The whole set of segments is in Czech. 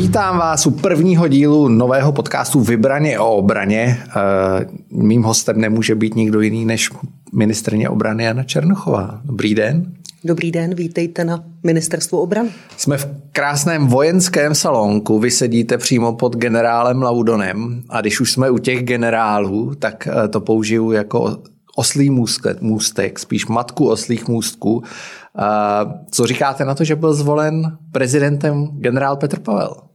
Vítám vás u prvního dílu nového podcastu Vybraně o obraně. Eh, mým hostem nemůže být nikdo jiný než ministrně obrany Jana Černochová. Dobrý den. Dobrý den, vítejte na Ministerstvu obrany. Jsme v krásném vojenském salonku, vy sedíte přímo pod generálem Laudonem a když už jsme u těch generálů, tak eh, to použiju jako oslý můstek, můstek spíš matku oslých můstků. Co říkáte na to, že byl zvolen prezidentem generál Petr Pavel?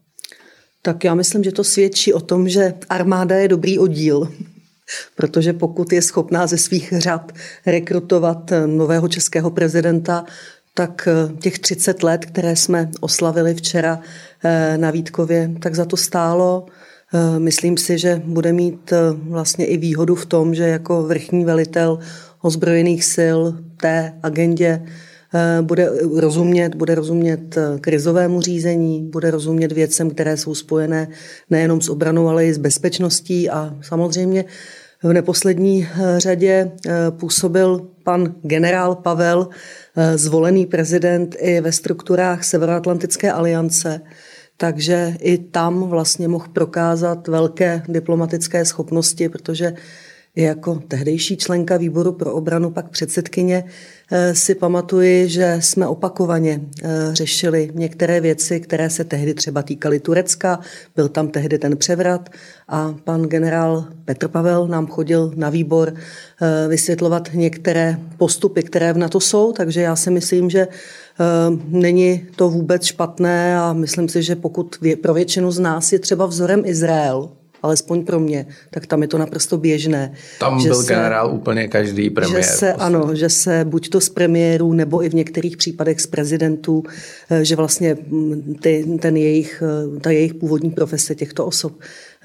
Tak já myslím, že to svědčí o tom, že armáda je dobrý oddíl, protože pokud je schopná ze svých řad rekrutovat nového českého prezidenta, tak eh, těch 30 let, které jsme oslavili včera eh, na Vítkově, tak za to stálo. Eh, myslím si, že bude mít vlastně i výhodu v tom, že jako vrchní velitel ozbrojených sil té agendě Eh, bude rozumět, bude rozumět eh, krizovému řízení, bude rozumět věcem, které jsou spojené nejenom s obranou, ale i s bezpečností. A samozřejmě v neposlední eh, řadě působil pan generál Pavel, zvolený prezident i ve strukturách Severoatlantické aliance, takže i tam vlastně mohl prokázat velké diplomatické schopnosti, protože jako tehdejší členka výboru pro obranu, pak předsedkyně, eh, si pamatuji, že jsme opakovaně eh, řešili některé věci, které se tehdy třeba týkaly Turecka. Byl tam tehdy ten převrat a pan generál Petr Pavel nám chodil na výbor eh, vysvětlovat některé postupy, které v NATO jsou, takže já si myslím, že není to vůbec špatné a myslím si, že pokud pro většinu z nás je třeba vzorem Izrael, alespoň pro mě, tak tam je to naprosto běžné. Tam byl se, generál úplně každý premiér. Že se, ano, že se buď to z premiérů, nebo i v některých případech z prezidentů, eh, že vlastně mm, ty, ten jejich, eh, ta jejich původní profese těchto osob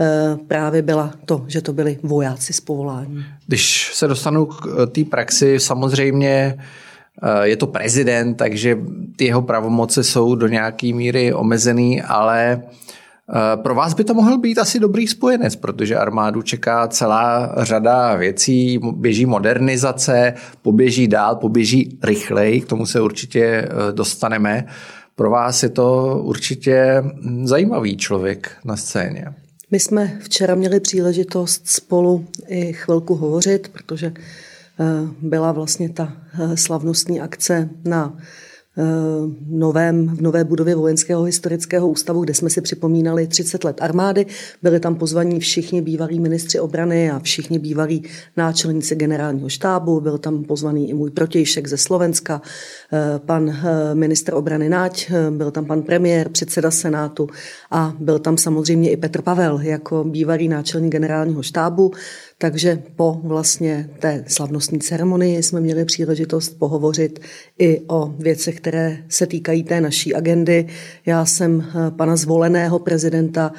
eh, právě byla to, že to byli vojáci z povolání. Když se dostanu k té praxi, samozřejmě je to prezident, takže ty jeho pravomoce jsou do nějaké míry omezený, ale Eh, pro vás by to mohl být asi dobrý spojenec, protože armádu čeká celá řada věcí, běží modernizace, poběží dál, poběží rychleji, k tomu se určitě eh, dostaneme. Pro vás je to určitě zajímavý člověk na scéně. My jsme včera měli příležitost spolu i chvilku hovořit, protože eh, byla vlastně ta slavnostní akce na Eh, novém, v nové budově Vojenského historického ústavu, kde jsme si připomínali 30 let armády. Byli tam pozvaní všichni bývalí ministři obrany a všichni bývalí náčelníci generálního štábu. Byl tam pozvaný i můj protějšek ze Slovenska, eh, pan eh, ministr obrany Náť, byl tam pan premiér, předseda Senátu a byl tam samozřejmě i Petr Pavel jako bývalý náčelník generálního štábu. Takže po vlastně té slavnostní ceremonii jsme měli příležitost pohovořit i o věcech, které se týkají té naší agendy. Já jsem eh, pana zvoleného prezidenta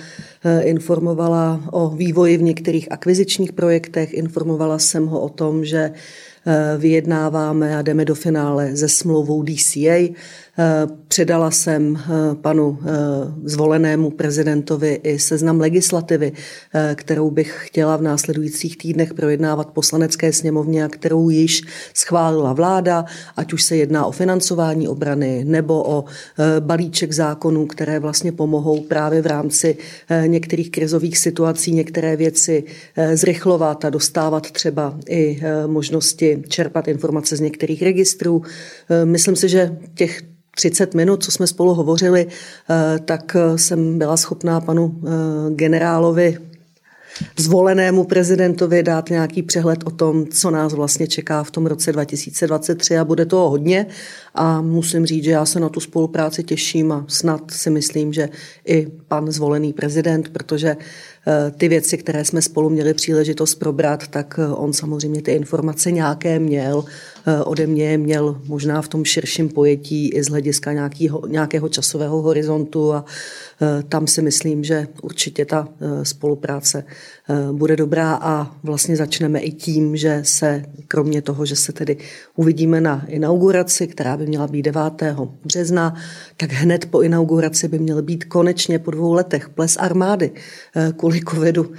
eh, informovala o vývoji v některých akvizičních projektech, informovala jsem ho o tom, že eh, vyjednáváme a jdeme do finále se smlouvou DCA. Eh, předala jsem eh, panu eh, zvolenému prezidentovi i seznam legislativy, kterou bych chtěla v následujících týdnech projednávat poslanecké sněmovně a kterou již schválila vláda, ať už se jedná o financování obrany nebo o balíček zákonů, které vlastně pomohou právě v rámci některých krizových situací některé věci zrychlovat a dostávat třeba i možnosti čerpat informace z některých registrů. Myslím si, že těch 30 minut, co jsme spolu hovořili, eh, tak eh, jsem byla schopná panu eh, generálovi zvolenému prezidentovi dát nějaký přehled o tom, co nás vlastně čeká v tom roce 2023 a bude toho hodně a musím říct, že já se na tu spolupráci těším a snad si myslím, že i pan zvolený prezident, protože ty věci, které jsme spolu měli příležitost probrat, tak on samozřejmě ty informace nějaké měl Eh, ode mě měl možná v tom širším pojetí i z hlediska nějakého, nějakého časového horizontu a eh, tam si myslím, že určitě ta eh, spolupráce bude dobrá a vlastně začneme i tím, že se kromě toho, že se tedy uvidíme na inauguraci, která by měla být 9. března, tak hned po inauguraci by měl být konečně po dvou letech ples armády. Kvůli covidu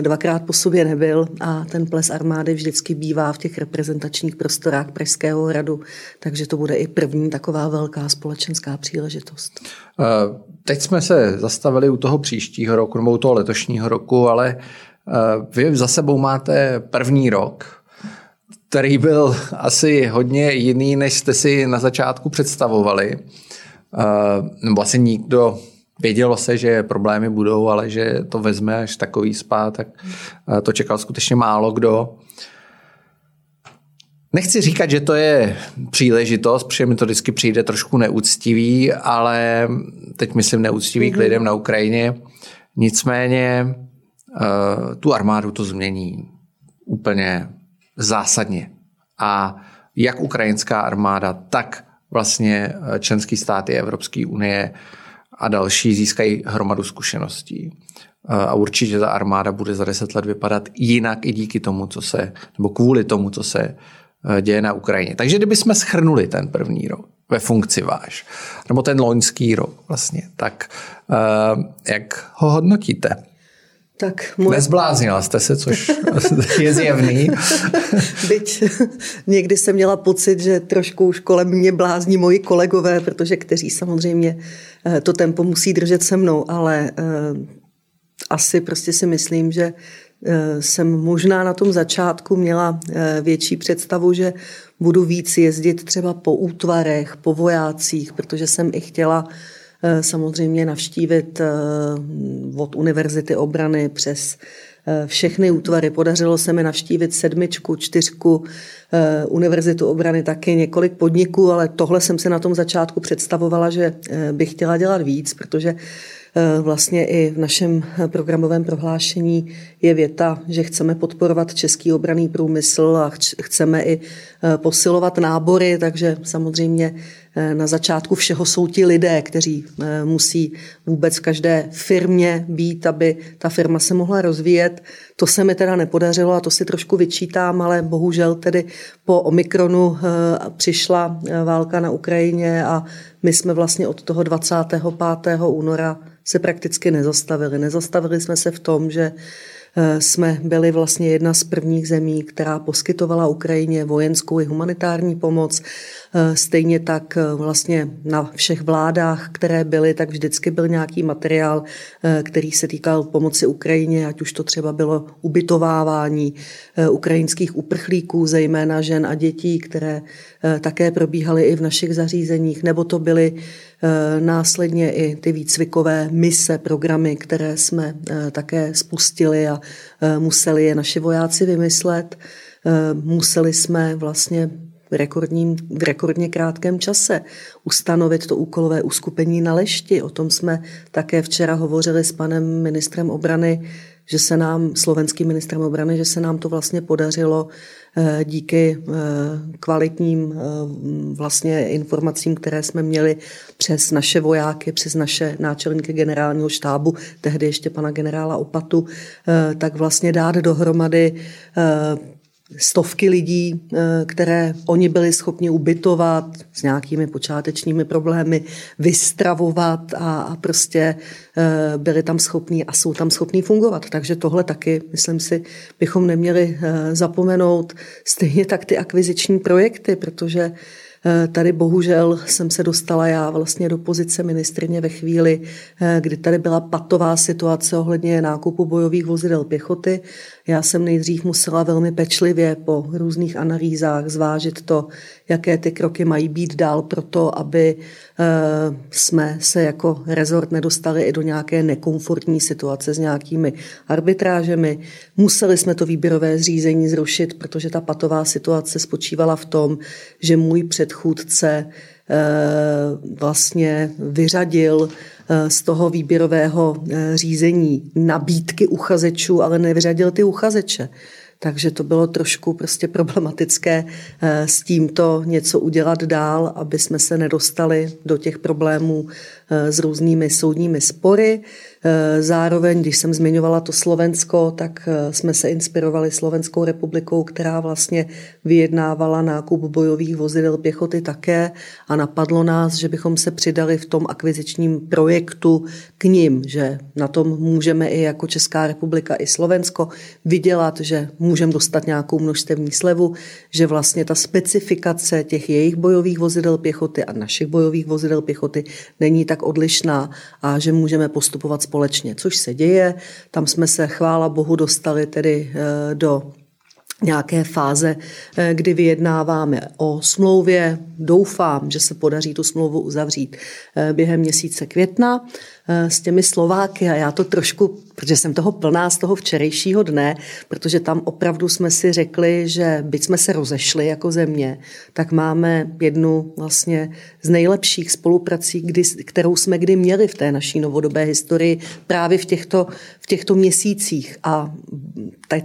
dvakrát po sobě nebyl a ten ples armády vždycky bývá v těch reprezentačních prostorách Pražského hradu, takže to bude i první taková velká společenská příležitost. Teď jsme se zastavili u toho příštího roku nebo u toho letošního roku, ale vy za sebou máte první rok, který byl asi hodně jiný, než jste si na začátku představovali. Nebo asi nikdo Vědělo se, že problémy budou, ale že to vezme až takový spát, tak to čekal skutečně málo kdo. Nechci říkat, že to je příležitost, protože mi to vždycky přijde trošku neúctivý, ale teď myslím neúctivý mm-hmm. k lidem na Ukrajině. Nicméně uh, tu armádu to změní úplně zásadně. A jak ukrajinská armáda, tak vlastně členský státy Evropské unie a další získají hromadu zkušeností. A určitě ta armáda bude za deset let vypadat jinak i díky tomu, co se, nebo kvůli tomu, co se Eh, děje na Ukrajině. Takže kdybychom schrnuli ten první rok ve funkci váš, nebo ten loňský rok vlastně, tak uh, jak ho hodnotíte? Tak moje... Nezbláznila jste se, což je zjevný. Byť někdy jsem měla pocit, že trošku už kolem mě blázní moji kolegové, protože kteří samozřejmě eh, to tempo musí držet se mnou, ale asi prostě si myslím, že Eh, jsem možná na tom začátku měla eh, větší představu, že budu víc jezdit třeba po útvarech, po vojácích, protože jsem i chtěla eh, samozřejmě navštívit od Univerzity obrany přes všechny útvary. Podařilo se mi navštívit sedmičku, čtyřku, Univerzitu obrany taky několik podniků, ale tohle jsem si na tom začátku představovala, že bych chtěla dělat víc, protože Eh, vlastně i v našem programovém prohlášení je věta, že chceme podporovat český obraný průmysl a chceme i eh, posilovat nábory, takže samozřejmě eh, na začátku všeho jsou ti lidé, kteří musí vůbec v každé firmě být, aby ta firma se mohla rozvíjet. To se mi teda nepodařilo a to si trošku vyčítám, ale bohužel tedy po Omikronu přišla válka na Ukrajině a my jsme vlastně od toho 25. února se prakticky nezastavili. Nezastavili jsme se v tom, že eh, jsme byli vlastně jedna z prvních zemí, která poskytovala Ukrajině vojenskou i humanitární pomoc. Eh, stejně tak eh, vlastně na všech vládách, které byly, tak vždycky byl nějaký materiál, který se týkal pomoci Ukrajině, ať už to třeba bylo ubytovávání ukrajinských uprchlíků, zejména žen a dětí, které také probíhaly i v našich zařízeních, nebo to byly Eh, následně i ty výcvikové mise, programy, které jsme eh, také spustili a eh, museli je naši vojáci vymyslet. Museli jsme vlastně v, rekordním, v rekordně krátkém čase ustanovit to úkolové uskupení na lešti. O tom jsme také včera hovořili s panem ministrem obrany, že se nám, slovenským ministrem obrany, že se nám to vlastně podařilo Eh, díky eh, kvalitním eh, vlastně informacím, které jsme měli přes naše vojáky, přes naše náčelníky generálního štábu, tehdy ještě pana generála Opatu, tak vlastně dát dohromady stovky lidí, eh, které oni byli schopni ubytovat s nějakými počátečními problémy, vystravovat a, a prostě eh, byli tam schopní a jsou tam schopní fungovat. Takže tohle taky, myslím si, bychom neměli eh, zapomenout. Stejně tak ty akviziční projekty, protože tady bohužel jsem se dostala já vlastně do pozice ministrně ve chvíli, eh, kdy tady byla patová situace ohledně nákupu bojových vozidel pěchoty. Já jsem nejdřív musela velmi pečlivě po různých analýzách zvážit to, jaké ty kroky mají být dál pro to, aby eh, jsme se jako rezort nedostali i do nějaké nekomfortní situace s nějakými arbitrážemi. Museli jsme to výběrové zřízení zrušit, protože ta patová situace spočívala v tom, že můj předchůdce eh, vlastně vyřadil eh, z toho výběrového řízení nabídky uchazečů, ale nevyřadil ty uchazeče. Takže to bylo trošku prostě problematické eh, s tímto něco udělat dál, aby jsme se nedostali do těch problémů eh, s různými soudními spory. Zároveň, když jsem zmiňovala to Slovensko, tak jsme se inspirovali Slovenskou republikou, která vlastně vyjednávala nákup bojových vozidel pěchoty také a napadlo nás, že bychom se přidali v tom akvizičním projektu k ním, že na tom můžeme i jako Česká republika i Slovensko vydělat, že můžeme dostat nějakou množstevní slevu, že vlastně ta specifikace těch jejich bojových vozidel pěchoty a našich bojových vozidel pěchoty není tak odlišná a že můžeme postupovat společně, což se děje. Tam jsme se, chvála Bohu, dostali tedy eh, do nějaké fáze, eh, kdy vyjednáváme o smlouvě. Doufám, že se podaří tu smlouvu uzavřít eh, během měsíce května. S těmi Slováky a já to trošku, protože jsem toho plná z toho včerejšího dne, protože tam opravdu jsme si řekli, že byť jsme se rozešli jako země, tak máme jednu vlastně z nejlepších spoluprací, kdy, kterou jsme kdy měli v té naší novodobé historii právě v těchto, v těchto měsících. A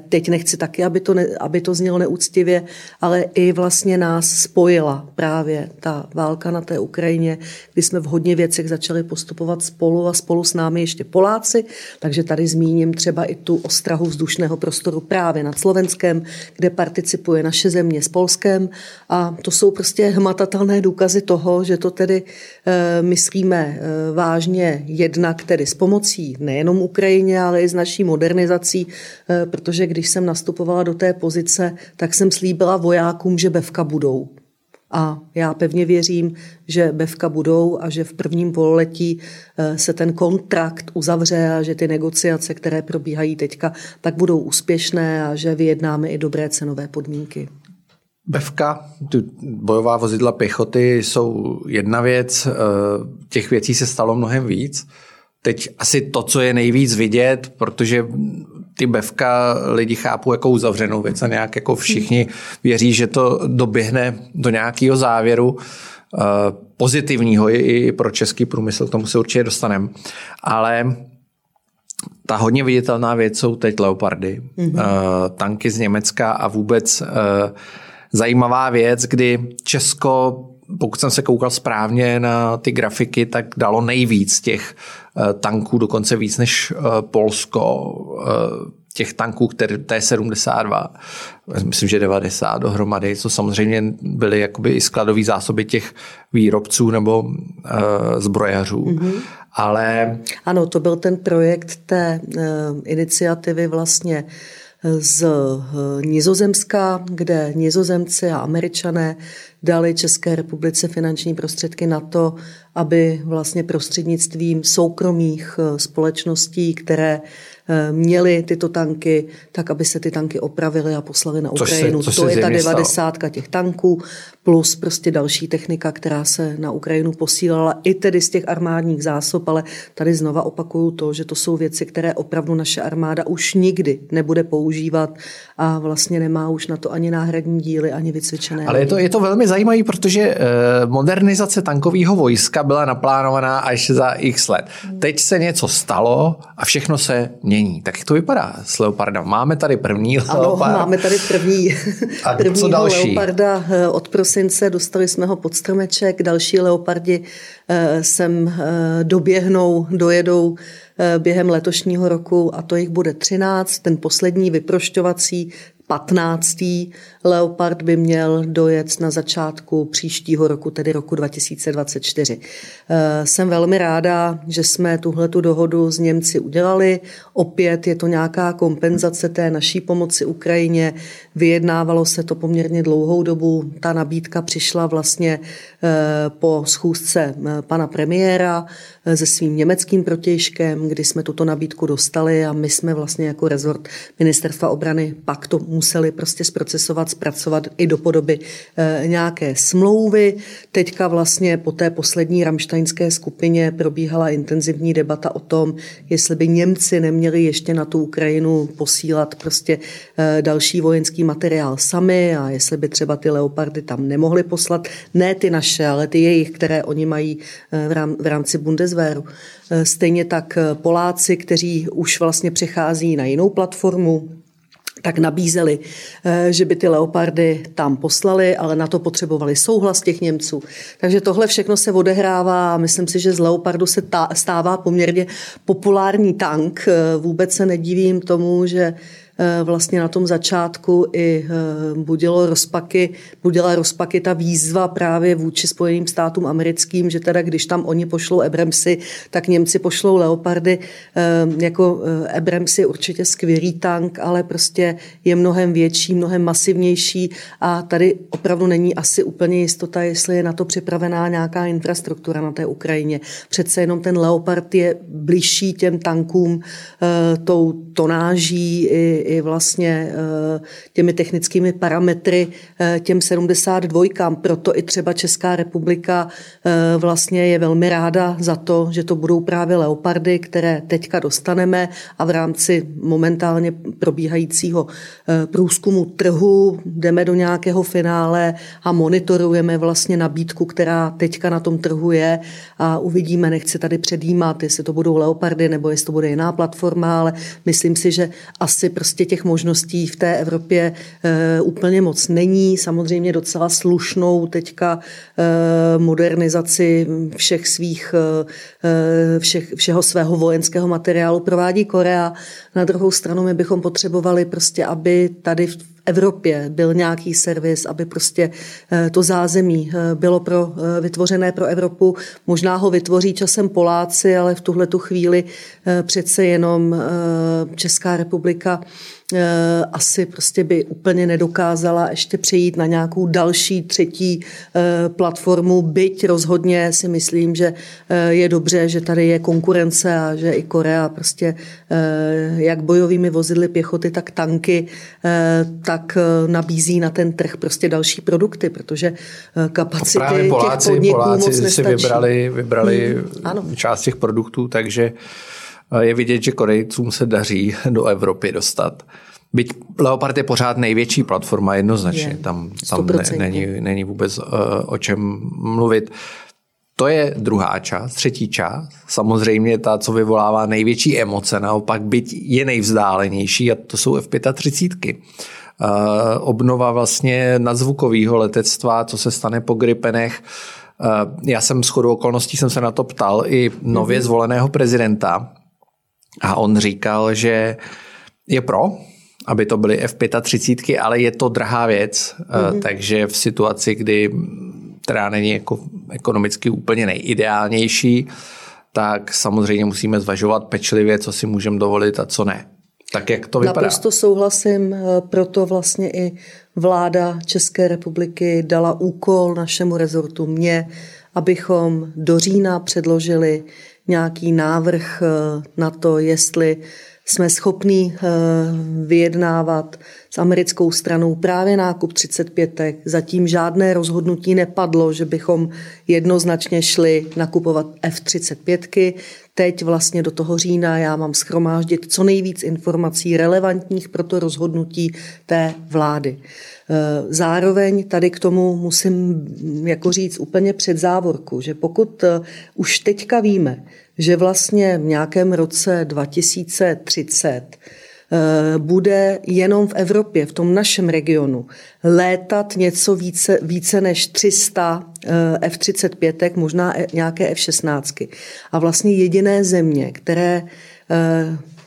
teď nechci taky, aby to, ne, aby to znělo neúctivě, ale i vlastně nás spojila právě ta válka na té Ukrajině, kdy jsme v hodně věcech začali postupovat spolu a spolu s námi ještě Poláci, takže tady zmíním třeba i tu ostrahu vzdušného prostoru právě nad Slovenskem, kde participuje naše země s Polskem a to jsou prostě hmatatelné důkazy toho, že to tedy e, myslíme e, vážně jednak tedy s pomocí nejenom Ukrajině, ale i s naší modernizací, e, protože když jsem nastupovala do té pozice, tak jsem slíbila vojákům, že bevka budou. A já pevně věřím, že bevka budou a že v prvním pololetí eh, se ten kontrakt uzavře a že ty negociace, které probíhají teďka, tak budou úspěšné a že vyjednáme i dobré cenové podmínky. Bevka, bojová vozidla pěchoty jsou jedna věc, eh, těch věcí se stalo mnohem víc. Teď asi to, co je nejvíc vidět, protože ty bevka lidi chápou jako uzavřenou věc a nějak jako všichni věří, že to doběhne do nějakého závěru uh, pozitivního i pro český průmysl, k tomu se určitě dostaneme. Ale ta hodně viditelná věc jsou teď Leopardy, mm-hmm. tanky z Německa a vůbec uh, zajímavá věc, kdy Česko pokud jsem se koukal správně na ty grafiky, tak dalo nejvíc těch eh, tanků, dokonce víc než eh, Polsko, eh, těch tanků, které T-72, myslím, že 90 dohromady, co samozřejmě byly jakoby i skladové zásoby těch výrobců nebo uh, zbrojařů. Mm-hmm. Ale... Ano, to byl ten projekt té uh, iniciativy vlastně z Nizozemska, kde Nizozemci a Američané dali České republice finanční prostředky na to, aby vlastně prostřednictvím soukromých eh, společností, které měli tyto tanky, tak aby se ty tanky opravily a poslali na Ukrajinu. Se, to je ta devadesátka těch tanků, plus prostě další technika, která se na Ukrajinu posílala i tedy z těch armádních zásob, ale tady znova opakuju to, že to jsou věci, které opravdu naše armáda už nikdy nebude používat a vlastně nemá už na to ani náhradní díly, ani vycvičené. Ale je to, je to velmi zajímavé, protože eh, modernizace tankového vojska byla naplánovaná až za x let. Teď se něco stalo a všechno se mění mění. Tak jak to vypadá s Leopardem? Máme tady první ano, Leopard. máme tady první, A co další? Leoparda eh, od prosince, dostali jsme ho pod stromeček, další Leopardi eh, sem eh, doběhnou, dojedou během letošního roku a to jich bude 13. Ten poslední vyprošťovací 15. Leopard by měl dojet na začátku příštího roku, tedy roku 2024. Eh, jsem velmi ráda, že jsme tuhle tu dohodu s Němci udělali. Opět je to nějaká kompenzace té naší pomoci Ukrajině. Vyjednávalo se to poměrně dlouhou dobu. Ta nabídka přišla vlastně eh, po schůzce eh, pana premiéra se svým německým protějškem, kdy jsme tuto nabídku dostali a my jsme vlastně jako rezort ministerstva obrany pak to museli prostě zprocesovat, zpracovat i do podoby e, nějaké smlouvy. Teďka vlastně po té poslední ramštajnské skupině probíhala intenzivní debata o tom, jestli by Němci neměli ještě na tu Ukrajinu posílat prostě e, další vojenský materiál sami a jestli by třeba ty leopardy tam nemohli poslat, ne ty naše, ale ty jejich, které oni mají e, v rámci Bundeswehru. Stejně tak Poláci, kteří už vlastně přechází na jinou platformu, tak nabízeli, eh, že by ty leopardy tam poslali, ale na to potřebovali souhlas těch Němců. Takže tohle všechno se odehrává a myslím si, že z leopardu se stává poměrně populární tank. Eh, vůbec se nedivím tomu, že vlastně na tom začátku i eh, budilo rozpaky, budila rozpaky ta výzva právě vůči Spojeným státům americkým, že teda když tam oni pošlou Abramsy, tak Němci pošlou Leopardy. Eh, jako Abramsy určitě skvělý tank, ale prostě je mnohem větší, mnohem masivnější a tady opravdu není asi úplně jistota, jestli je na to připravená nějaká infrastruktura na té Ukrajině. Přece jenom ten Leopard je blížší těm tankům tou tonáží i, i vlastně eh, těmi technickými parametry eh, těm 72. Proto i třeba Česká republika eh, vlastně je velmi ráda za to, že to budou právě leopardy, které teďka dostaneme a v rámci momentálně probíhajícího průzkumu trhu jdeme do nějakého finále a monitorujeme vlastně nabídku, která teďka na tom trhu je a uvidíme, nechci tady předjímat, jestli to budou leopardy nebo jestli to bude jiná platforma, ale myslím si, že asi prostě prostě těch možností v té Evropě e, úplně moc není. Samozřejmě docela slušnou teďka e, modernizaci všech svých, e, všech, všeho svého vojenského materiálu provádí Korea. Na druhou stranu my bychom potřebovali prostě, aby tady v Evropě byl nějaký servis, aby prostě to zázemí bylo pro, vytvořené pro Evropu. Možná ho vytvoří časem Poláci, ale v tuhle tu chvíli přece jenom Česká republika Eh, asi prostě by úplně nedokázala ještě přejít na nějakou další třetí eh, platformu, byť rozhodně si myslím, že eh, je dobře, že tady je konkurence a že i Korea prostě jak bojovými vozidly pěchoty, tak tanky, tak nabízí na ten trh prostě další produkty, protože kapacity Právě Poláci, těch podniků Poláci moc nestačí. si vybrali, vybrali hmm, ano. část těch produktů, takže je vidět, že Korejcům se daří do Evropy dostat. Byť Leopard je pořád největší platforma, jednoznačně. Je, tam tam ne, není, není vůbec uh, o čem mluvit. To je druhá část. Třetí část, samozřejmě ta, co vyvolává největší emoce, naopak byť je nejvzdálenější a to jsou F-35. Uh, obnova vlastně nadzvukového letectva, co se stane po Gripenech. Uh, já jsem s chodou okolností jsem se na to ptal i nově mm-hmm. zvoleného prezidenta a on říkal, že je pro, aby to byly F35, ale je to drahá věc, mm-hmm. takže v situaci, kdy která není jako ekonomicky úplně nejideálnější, tak samozřejmě musíme zvažovat pečlivě, co si můžeme dovolit a co ne. Tak jak to vypadá? Naprosto souhlasím, eh, proto vlastně i vláda České republiky dala úkol našemu rezortu mě, abychom do října předložili nějaký návrh eh, na to, jestli jsme schopní eh, vyjednávat s americkou stranou právě nákup 35. Zatím žádné rozhodnutí nepadlo, že bychom jednoznačně šli nakupovat F-35. Teď vlastně do toho října já mám schromáždit co nejvíc informací relevantních pro to rozhodnutí té vlády. Eh, zároveň tady k tomu musím jako říct úplně před závorku, že pokud eh, už teďka víme, že vlastně v nějakém roce 2030 eh, bude jenom v Evropě, v tom našem regionu, létat něco více, více než 300 F-35, možná nějaké F-16. A vlastně jediné země, které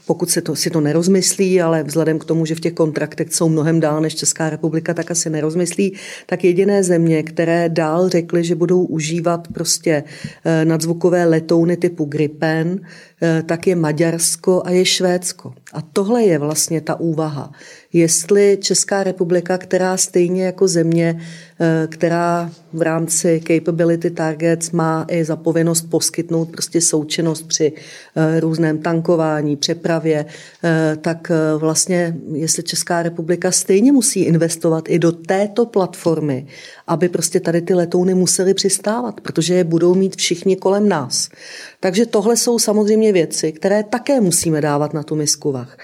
pokud se to, si to nerozmyslí, ale vzhledem k tomu, že v těch kontraktech jsou mnohem dál než Česká republika, tak asi nerozmyslí, tak jediné země, které dál řekly, že budou užívat prostě eh, nadzvukové letouny typu Gripen, eh, tak je Maďarsko a je Švédsko. A tohle je vlastně ta úvaha. Jestli Česká republika, která stejně jako země, eh, která v rámci capability targets má i zapovinnost poskytnout prostě součinnost při eh, různém tankování, přepravě, eh, tak vlastně jestli Česká republika stejně musí investovat i do této platformy, aby prostě tady ty letouny musely přistávat, protože je budou mít všichni kolem nás. Takže tohle jsou samozřejmě věci, které také musíme dávat na tu misku vah.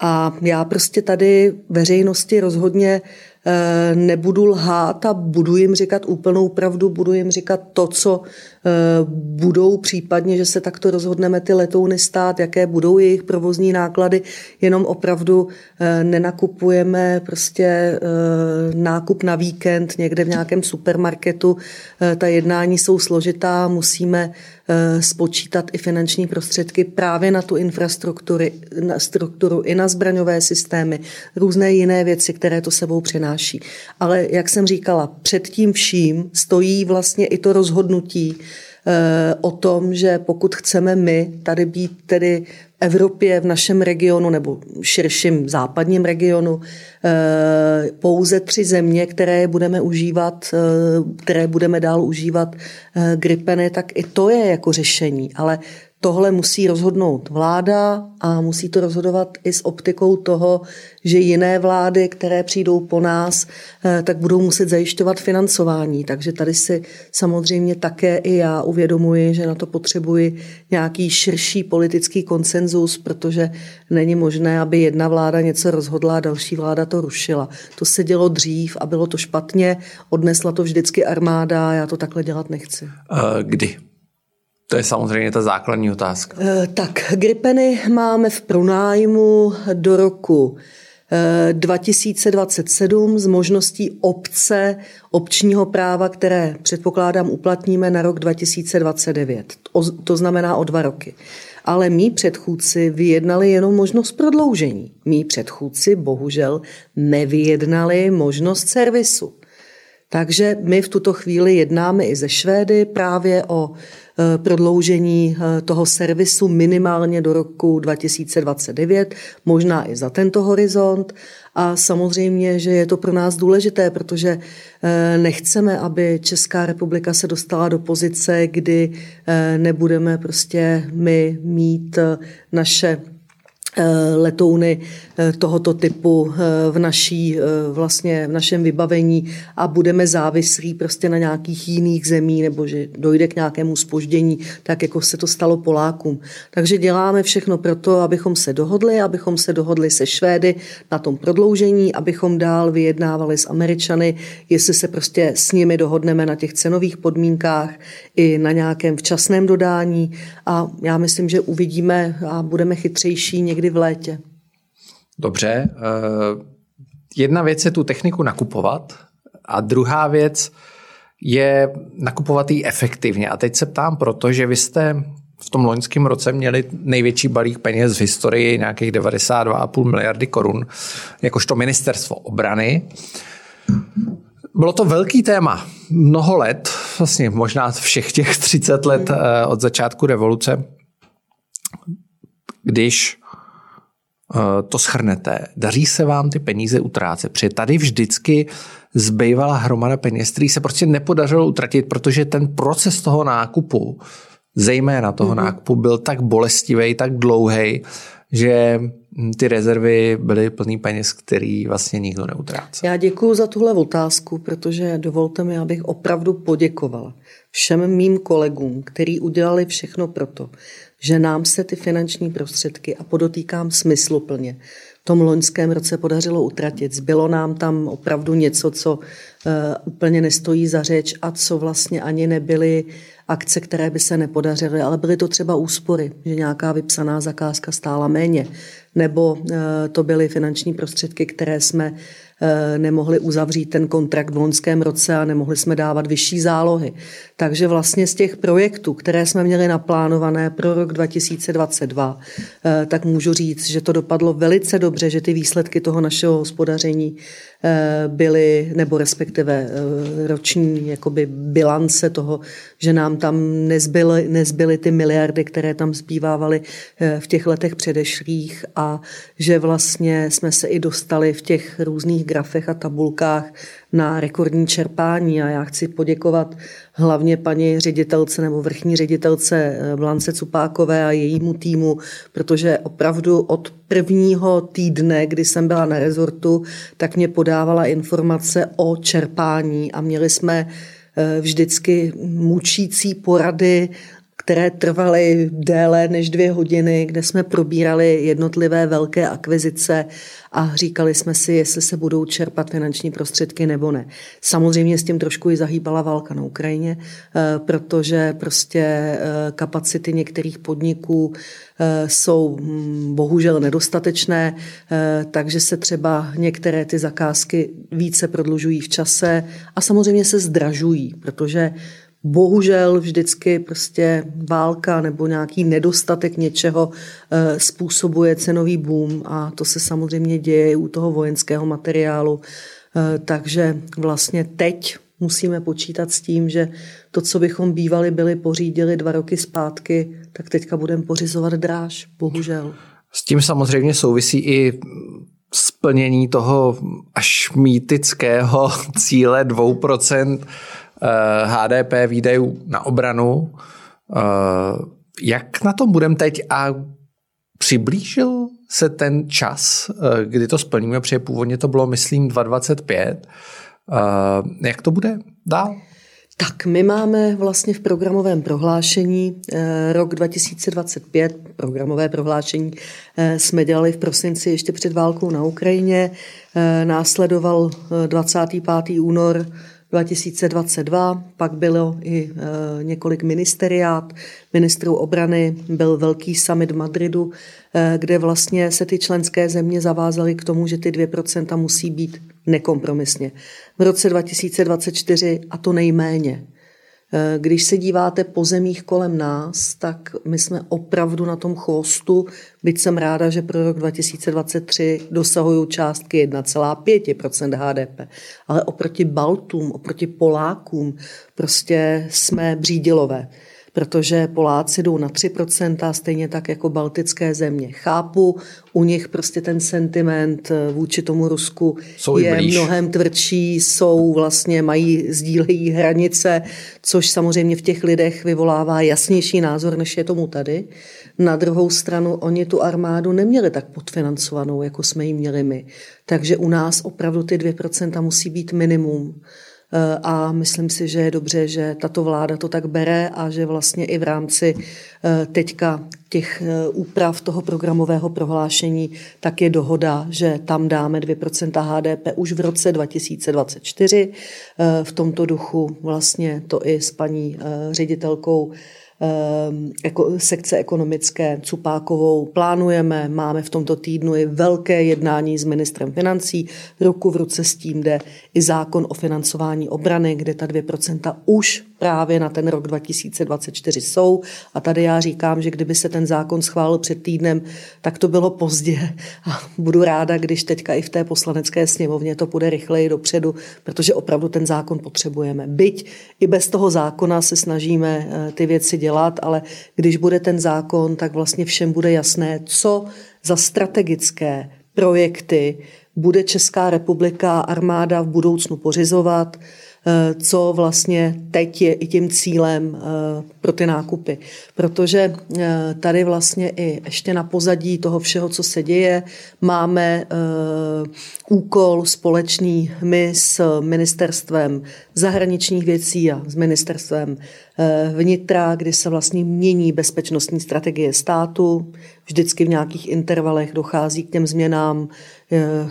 A já prostě tady veřejnosti rozhodně Eh, nebudu lhát a budu jim říkat úplnou pravdu, budu jim říkat to, co budou případně, že se takto rozhodneme ty letouny stát, jaké budou jejich provozní náklady, jenom opravdu eh, nenakupujeme prostě nákup na víkend někde v nějakém supermarketu. Ta jednání jsou složitá, musíme spočítat i finanční prostředky právě na tu infrastrukturu, na strukturu, i na zbraňové systémy, různé jiné věci, které to sebou přináší. Ale jak jsem říkala, před tím vším stojí vlastně i to rozhodnutí eh, o tom, že pokud chceme my tady být tedy v Evropě, v našem regionu nebo širším západním regionu, eh, pouze tři země, které budeme užívat, eh, které budeme dál užívat gripeny, tak i to je jako řešení. Ale tohle musí rozhodnout vláda a musí to rozhodovat i s optikou toho, že jiné vlády, které přijdou po nás, eh, tak budou muset zajišťovat financování. Takže tady si samozřejmě také i já uvědomuji, že na to potřebuji nějaký širší politický konsenzus, protože není možné, aby jedna vláda něco rozhodla a další vláda to rušila. To se dělo dřív a bylo to špatně, odnesla to vždycky armáda a já to takhle dělat nechci. Kdy? To je samozřejmě ta základní otázka. Eh, tak, gripeny máme v pronájmu do roku 2027 eh, s možností obce občního práva, které předpokládám uplatníme na rok 2029. To znamená o dva roky. Ale mý předchůdci vyjednali jenom možnost prodloužení. Mí předchůdci bohužel nevyjednali možnost servisu. Takže my v tuto chvíli jednáme i ze Švédy právě o prodloužení eh, toho servisu minimálně do roku 2029, možná i za tento horizont. A samozřejmě, že je to pro nás důležité, protože eh, nechceme, aby Česká republika se dostala do pozice, kdy nebudeme prostě my mít naše Eh, letouny eh, tohoto typu eh, v, naší, vlastně v našem vybavení a budeme závislí prostě na nějakých jiných zemí nebo že dojde k nějakému spoždění, tak jako se to stalo Polákům. Takže děláme všechno pro to, abychom se dohodli, abychom se dohodli se Švédy na tom prodloužení, abychom dál vyjednávali s Američany, jestli se prostě s nimi dohodneme na těch cenových podmínkách i na nějakém včasném dodání a já myslím, že uvidíme a budeme chytřejší někdy někdy v létě. Dobře. Eh, jedna věc je tu techniku nakupovat a druhá věc je nakupovat ji efektivně. A teď se ptám proto, že vy jste v tom loňském roce měli největší balík peněz v historii, nějakých 92,5 miliardy korun, jakožto ministerstvo obrany. Bylo to velký téma. Mnoho let, vlastně možná všech těch 30 let eh, od začátku revoluce, když to schrnete, daří se vám ty peníze utrácet, protože tady vždycky zbývala hromada peněz, který se prostě nepodařilo utratit, protože ten proces toho nákupu, zejména toho mm-hmm. nákupu, byl tak bolestivý, tak dlouhý, že ty rezervy byly plný peněz, který vlastně nikdo neutrácel. Já děkuji za tuhle otázku, protože dovolte mi, abych opravdu poděkovala všem mým kolegům, kteří udělali všechno proto, že nám se ty finanční prostředky, a podotýkám smysluplně, v tom loňském roce podařilo utratit. Zbylo nám tam opravdu něco, co uh, úplně nestojí za řeč a co vlastně ani nebyly akce, které by se nepodařily, ale byly to třeba úspory, že nějaká vypsaná zakázka stála méně, nebo uh, to byly finanční prostředky, které jsme nemohli uzavřít ten kontrakt v loňském roce a nemohli jsme dávat vyšší zálohy. Takže vlastně z těch projektů, které jsme měli naplánované pro rok 2022, eh, tak můžu říct, že to dopadlo velice dobře, že ty výsledky toho našeho hospodaření eh, byly, nebo respektive roční jakoby bilance toho, že nám tam nezbyly, nezbyly ty miliardy, které tam zbývávaly v těch letech předešlých a že vlastně jsme se i dostali v těch různých grafech a tabulkách na rekordní čerpání a já chci poděkovat hlavně paní ředitelce nebo vrchní ředitelce eh, Blance Cupákové a jejímu týmu, protože opravdu od prvního týdne, kdy jsem byla na rezortu, tak mě podávala informace o čerpání a měli jsme eh, vždycky mučící porady které trvaly déle než dvě hodiny, kde jsme probírali jednotlivé velké akvizice a říkali jsme si, jestli se budou čerpat finanční prostředky nebo ne. Samozřejmě s tím trošku i zahýbala válka na Ukrajině, eh, protože prostě eh, kapacity některých podniků eh, jsou hm, bohužel nedostatečné, takže se třeba některé ty zakázky více prodlužují v čase a samozřejmě se zdražují, protože bohužel vždycky prostě válka nebo nějaký nedostatek něčeho eh, způsobuje cenový boom a to se samozřejmě děje i u toho vojenského materiálu. Eh, takže vlastně teď musíme počítat s tím, že to, co bychom bývali byli pořídili dva roky zpátky, tak teďka budeme pořizovat dráž, bohužel. S tím samozřejmě souvisí i splnění toho až mýtického cíle 2% HDP eh, výdajů na obranu. Eh, jak na tom budeme teď a přiblížil se ten čas, eh, kdy to splníme, protože původně to bylo, myslím, 2025. Jak to bude dál? Tak my máme vlastně v programovém prohlášení rok 2025, programové prohlášení jsme dělali v prosinci ještě před válkou na Ukrajině, následoval 25. únor 2022, pak bylo i e, několik ministeriát, ministrů obrany, byl velký summit v Madridu, e, kde vlastně se ty členské země zavázaly k tomu, že ty 2% musí být nekompromisně. V roce 2024 a to nejméně. Eh, když se díváte po zemích kolem nás, tak my jsme opravdu na tom chvostu, byť jsem ráda, že pro rok 2023 dosahují částky 1,5% HDP. Ale oproti Baltům, oproti Polákům, prostě jsme břídilové protože Poláci jdou na 3%, stejně tak jako baltické země. Chápu, u nich prostě ten sentiment eh, vůči tomu Rusku jsou je blíž. mnohem tvrdší, jsou vlastně, mají, sdílejí hranice, což samozřejmě v těch lidech vyvolává jasnější názor, než je tomu tady. Na druhou stranu, oni tu armádu neměli tak podfinancovanou, jako jsme ji měli my. Takže u nás opravdu ty 2% musí být minimum. Eh, a myslím si, že je dobře, že tato vláda to tak bere a že vlastně i v rámci eh, teďka těch eh, úprav toho programového prohlášení, tak je dohoda, že tam dáme 2% HDP už v roce 2024. V tomto duchu vlastně to i s paní ředitelkou jako sekce ekonomické Cupákovou plánujeme. Máme v tomto týdnu i velké jednání s ministrem financí. Ruku v ruce s tím jde i zákon o financování obrany, kde ta 2% už právě na ten rok 2024 jsou. A tady já říkám, že kdyby se ten zákon schválil před týdnem, tak to bylo pozdě. A budu ráda, když teďka i v té poslanecké sněmovně to půjde rychleji dopředu, protože opravdu ten zákon potřebujeme. Byť i bez toho zákona se snažíme eh, ty věci dělat, ale když bude ten zákon, tak vlastně všem bude jasné, co za strategické projekty bude Česká republika armáda v budoucnu pořizovat, Eh, co vlastně teď je i tím cílem eh, pro ty nákupy. Protože eh, tady vlastně i ještě na pozadí toho všeho, co se děje, máme úkol společný my s ministerstvem zahraničních věcí a s ministerstvem vnitra, kdy se vlastně mění bezpečnostní strategie státu. Vždycky v nějakých intervalech dochází k těm změnám,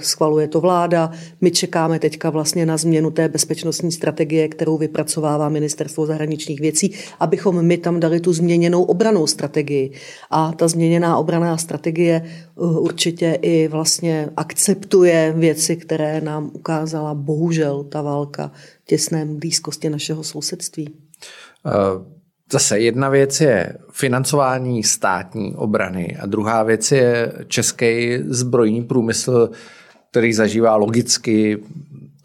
schvaluje to vláda. My čekáme teďka vlastně na změnu té bezpečnostní strategie, kterou vypracovává ministerstvo zahraničních věcí, abychom my tam dali tu změněnou obranou strategii. A ta změněná obraná strategie uh, určitě i vlastně akceptuje věci, které nám ukázala bohužel ta válka v těsném blízkosti našeho sousedství. Uh... Zase jedna věc je financování státní obrany a druhá věc je český zbrojní průmysl, který zažívá logicky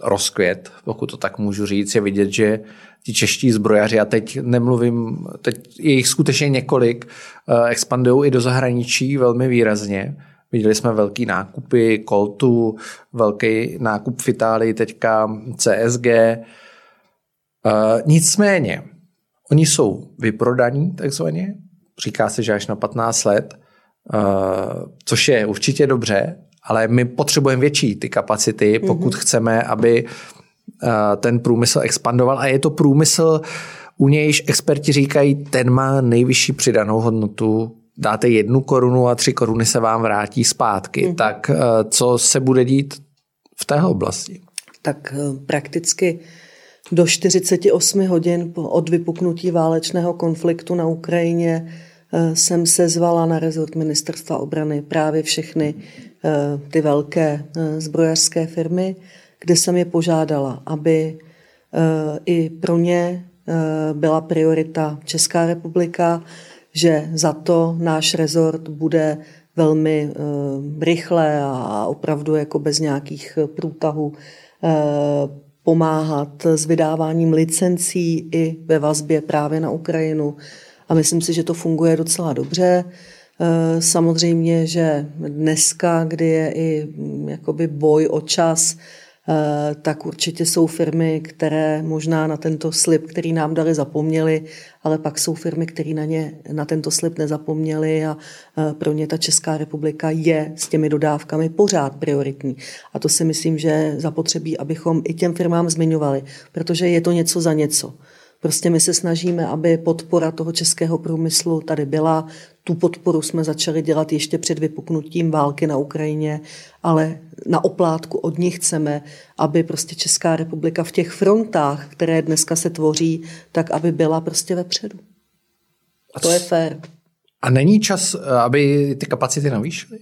rozkvět, pokud to tak můžu říct, je vidět, že ti čeští zbrojaři, a teď nemluvím, teď je jich skutečně několik, eh, expandují i do zahraničí velmi výrazně. Viděli jsme velký nákupy Coltu, velký nákup v Itálii, teďka CSG. Eh, nicméně, Oni jsou vyprodaní takzvaně, říká se, že až na 15 let, uh, což je určitě dobře, ale my potřebujeme větší ty kapacity, pokud mm-hmm. chceme, aby uh, ten průmysl expandoval. A je to průmysl u nějž experti říkají, ten má nejvyšší přidanou hodnotu, dáte jednu korunu a tři koruny se vám vrátí zpátky. Mm. Tak co se bude dít v téhle oblasti? Tak prakticky do 48 hodin od vypuknutí válečného konfliktu na Ukrajině eh, jsem se zvala na rezort ministerstva obrany právě všechny eh, ty velké eh, zbrojařské firmy, kde jsem je požádala, aby i pro ně byla priorita Česká republika, že za to náš rezort bude velmi rychle a opravdu jako bez nějakých průtahů pomáhat s vydáváním licencí i ve vazbě právě na Ukrajinu. A myslím si, že to funguje docela dobře. Eh, samozřejmě, že dneska, kdy je i jakoby boj o čas, tak určitě jsou firmy, které možná na tento slib, který nám dali, zapomněli, ale pak jsou firmy, které na, ně, na tento slib nezapomněli a eh, pro ně ta Česká republika je s těmi dodávkami pořád prioritní. A to si myslím, že zapotřebí, abychom i těm firmám zmiňovali, protože je to něco za něco. Prostě my se snažíme, aby podpora toho českého průmyslu tady byla. Tu podporu jsme začali dělat ještě před vypuknutím války na Ukrajině, ale na oplátku od nich chceme, aby prostě Česká republika v těch frontách, které dneska se tvoří, tak aby byla prostě vepředu. A to je fér. A není čas, aby ty kapacity navýšily?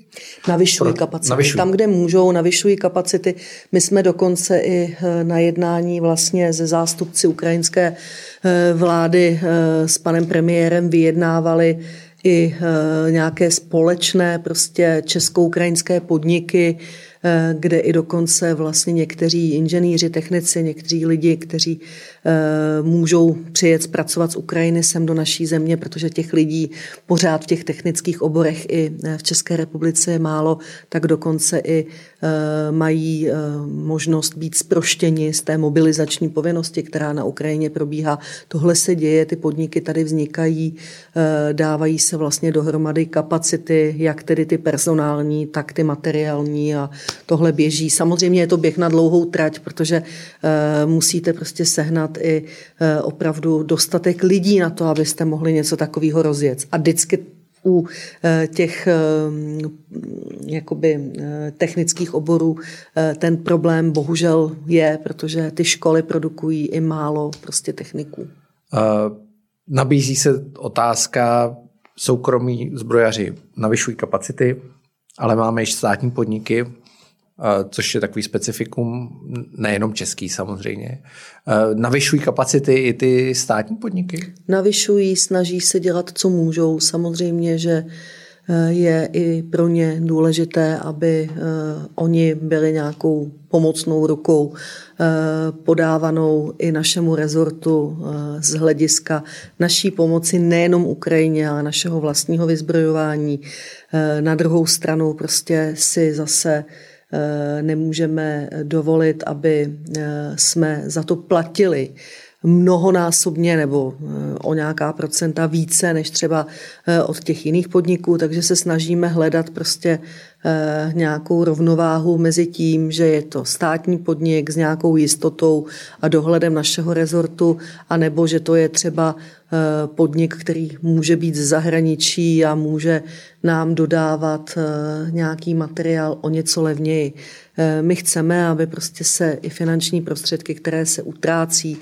Navyšují Pro, kapacity. Navyšují. Tam, kde můžou, navyšují kapacity. My jsme dokonce i eh, na jednání vlastně ze zástupci ukrajinské eh, vlády eh, s panem premiérem vyjednávali i nějaké společné prostě česko-ukrajinské podniky, Eh, kde i dokonce vlastně někteří inženýři, technici, někteří lidi, kteří eh, můžou přijet pracovat z Ukrajiny sem do naší země, protože těch lidí pořád v těch technických oborech i eh, v České republice je málo, tak dokonce i mají možnost být sproštěni z té mobilizační povinnosti, která na Ukrajině probíhá. Tohle se děje, ty podniky tady vznikají, dávají se vlastně dohromady kapacity, jak tedy ty personální, tak ty materiální a tohle běží. Samozřejmě je to běh na dlouhou trať, protože uh, musíte prostě sehnat i uh, opravdu dostatek lidí na to, abyste mohli něco takového rozjet. A vždycky u eh, těch jakoby technických oborů ten problém bohužel je, protože ty školy produkují i málo prostě techniků. Nabízí se otázka, soukromí zbrojaři navyšují kapacity, ale máme i státní podniky, což je takový specifikum, nejenom český samozřejmě. Navyšují kapacity i ty státní podniky? Navyšují, snaží se dělat, co můžou. Samozřejmě, že e, je i pro ně důležité, aby e, oni byli nějakou pomocnou rukou e, podávanou i našemu rezortu z hlediska naší pomoci nejenom Ukrajině, ale našeho vlastního vyzbrojování. Na druhou stranu prostě si zase nemůžeme dovolit, aby eh, jsme za to platili mnohonásobně nebo eh, o nějaká procenta více než třeba od těch jiných podniků, takže se snažíme hledat prostě nějakou rovnováhu mezi tím, že je to státní podnik s nějakou jistotou a dohledem našeho rezortu, anebo že to je třeba Eh, podnik, který může být z zahraničí a může nám dodávat eh, nějaký materiál o něco levněji. Eh, my chceme, aby prostě se i finanční prostředky, které se utrácí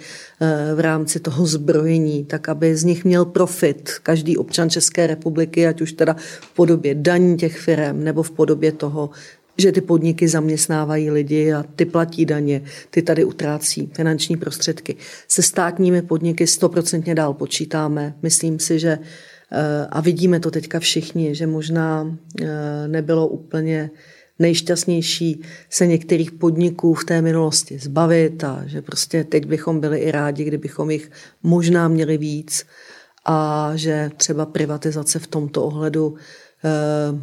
v rámci toho zbrojení, tak aby z nich měl profit každý občan České republiky, ať už teda v podobě daní těch firm nebo v podobě toho, že ty podniky zaměstnávají lidi a ty platí daně, ty tady utrácí finanční prostředky. Se státními podniky stoprocentně dál počítáme. Myslím si, že eh, a vidíme to teďka všichni, že možná eh, nebylo úplně nejšťastnější se některých podniků v té minulosti zbavit a že prostě teď bychom byli i rádi, kdybychom jich možná měli víc a že třeba privatizace v tomto ohledu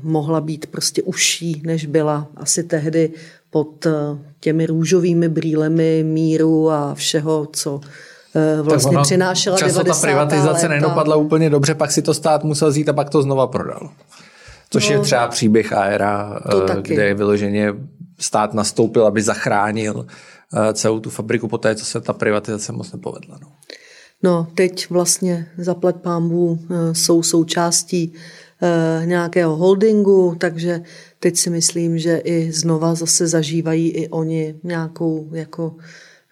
mohla být prostě užší, než byla asi tehdy pod eh, těmi růžovými brýlemi míru a všeho, co eh, vlastně ono, přinášela často 90. ta privatizace léta. nedopadla úplně dobře, pak si to stát musel vzít a pak to znova prodal. Což no, je třeba příběh Aera, kde je vyloženě stát nastoupil, aby zachránil celou tu fabriku po té, co se ta privatizace moc nepovedla. No. No, teď vlastně zaplať pámbu jsou součástí nějakého holdingu, takže teď si myslím, že i znova zase zažívají i oni nějakou jako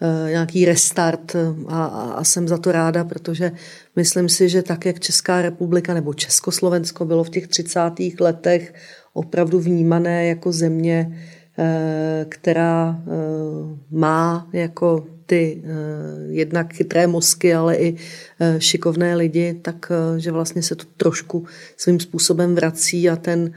Eh, nějaký restart a, a jsem za to ráda, protože myslím si, že tak, jak Česká republika nebo Československo bylo v těch 30. letech opravdu vnímané jako země, eh, která eh, má jako ty jednak chytré mozky, ale i šikovné lidi, tak že vlastně se to trošku svým způsobem vrací a ten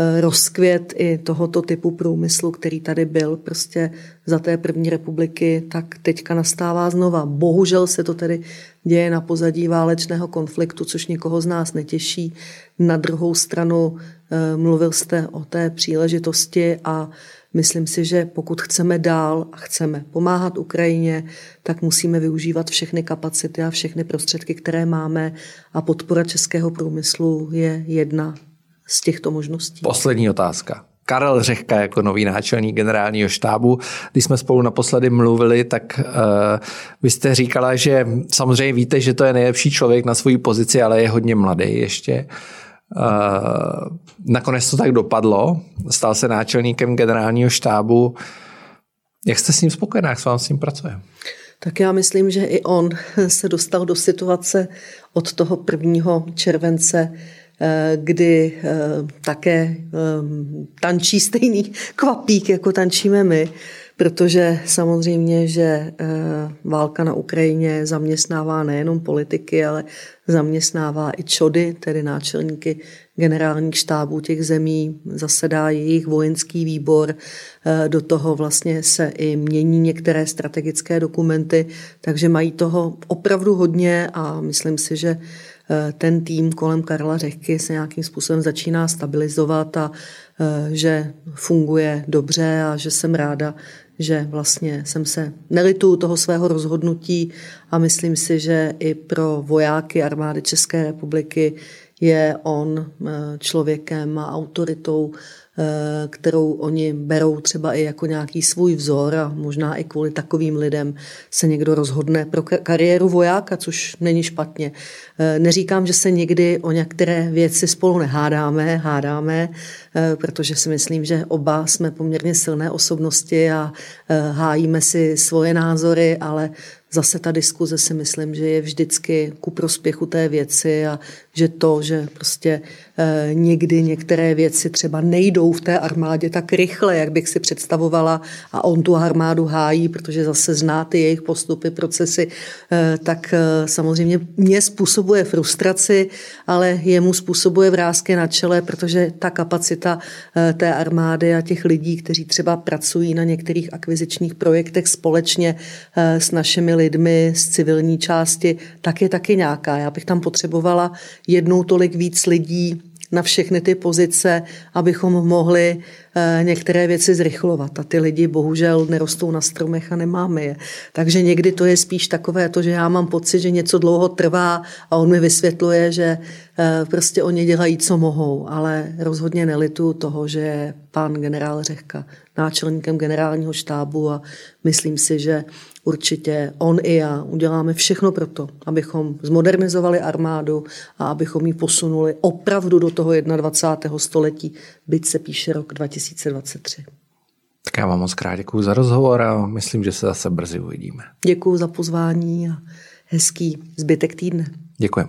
Eh, rozkvět i tohoto typu průmyslu, který tady byl prostě za té první republiky, tak teďka nastává znova. Bohužel se to tedy děje na pozadí válečného konfliktu, což nikoho z nás netěší. Na druhou stranu eh, mluvil jste o té příležitosti a myslím si, že pokud chceme dál a chceme pomáhat Ukrajině, tak musíme využívat všechny kapacity a všechny prostředky, které máme a podpora českého průmyslu je jedna z těchto možností. Poslední otázka. Karel Řehka jako nový náčelník generálního štábu. Když jsme spolu naposledy mluvili, tak uh, vy jste říkala, že samozřejmě víte, že to je nejlepší člověk na své pozici, ale je hodně mladý ještě. Uh, nakonec to tak dopadlo. Stal se náčelníkem generálního štábu. Jak jste s ním spokojená, jak s vám s ním pracuje? Tak já myslím, že i on se dostal do situace od toho 1. července Eh, kdy eh, také eh, tančí stejný kvapík, jako tančíme my, protože samozřejmě, že válka na Ukrajině zaměstnává nejenom politiky, ale zaměstnává i čody, tedy náčelníky generálních štábů těch zemí, zasedá jejich vojenský výbor, do toho vlastně se i mění některé strategické dokumenty, takže mají toho opravdu hodně a myslím si, že Eh, ten tým kolem Karla Řehky se nějakým způsobem začíná stabilizovat a eh, že funguje dobře a že jsem ráda, že vlastně jsem se nelituju toho svého rozhodnutí a myslím si, že i pro vojáky armády České republiky je on eh, člověkem a autoritou, Eh, kterou oni berou třeba i jako nějaký svůj vzor a možná i kvůli takovým lidem se někdo rozhodne pro kariéru vojáka, což není špatně. Eh, neříkám, že se někdy o některé věci spolu nehádáme, hádáme, protože si myslím, že oba jsme poměrně silné osobnosti a hájíme si svoje názory, ale zase ta diskuze si myslím, že je vždycky ku prospěchu té věci a že to, že prostě e, někdy některé věci třeba nejdou v té armádě tak rychle, jak bych si představovala a on tu armádu hájí, protože zase zná ty jejich postupy, procesy, tak samozřejmě mě způsobuje frustraci, ale jemu způsobuje vrázky na čele, protože ta kapacita e, té armády a těch lidí, kteří třeba pracují na některých akvizičních projektech společně e, s našimi lidmi z civilní části, tak je taky nějaká. Já bych tam potřebovala jednou tolik víc lidí na všechny ty pozice, abychom mohli eh, některé věci zrychlovat. A ty lidi bohužel nerostou na stromech a nemáme je. Takže někdy to je spíš takové to, že já mám pocit, že něco dlouho trvá a on mi vysvětluje, že eh, prostě oni dělají, co mohou. Ale rozhodně nelitu toho, že je pan generál Řehka náčelníkem generálního štábu a myslím si, že určitě on i já uděláme všechno pro to, abychom zmodernizovali armádu a abychom ji posunuli opravdu do toho 21. století, byť se píše rok 2023. Tak já vám moc krát děkuji za rozhovor a myslím, že se zase brzy uvidíme. Děkuji za pozvání a hezký zbytek týdne. Děkuji.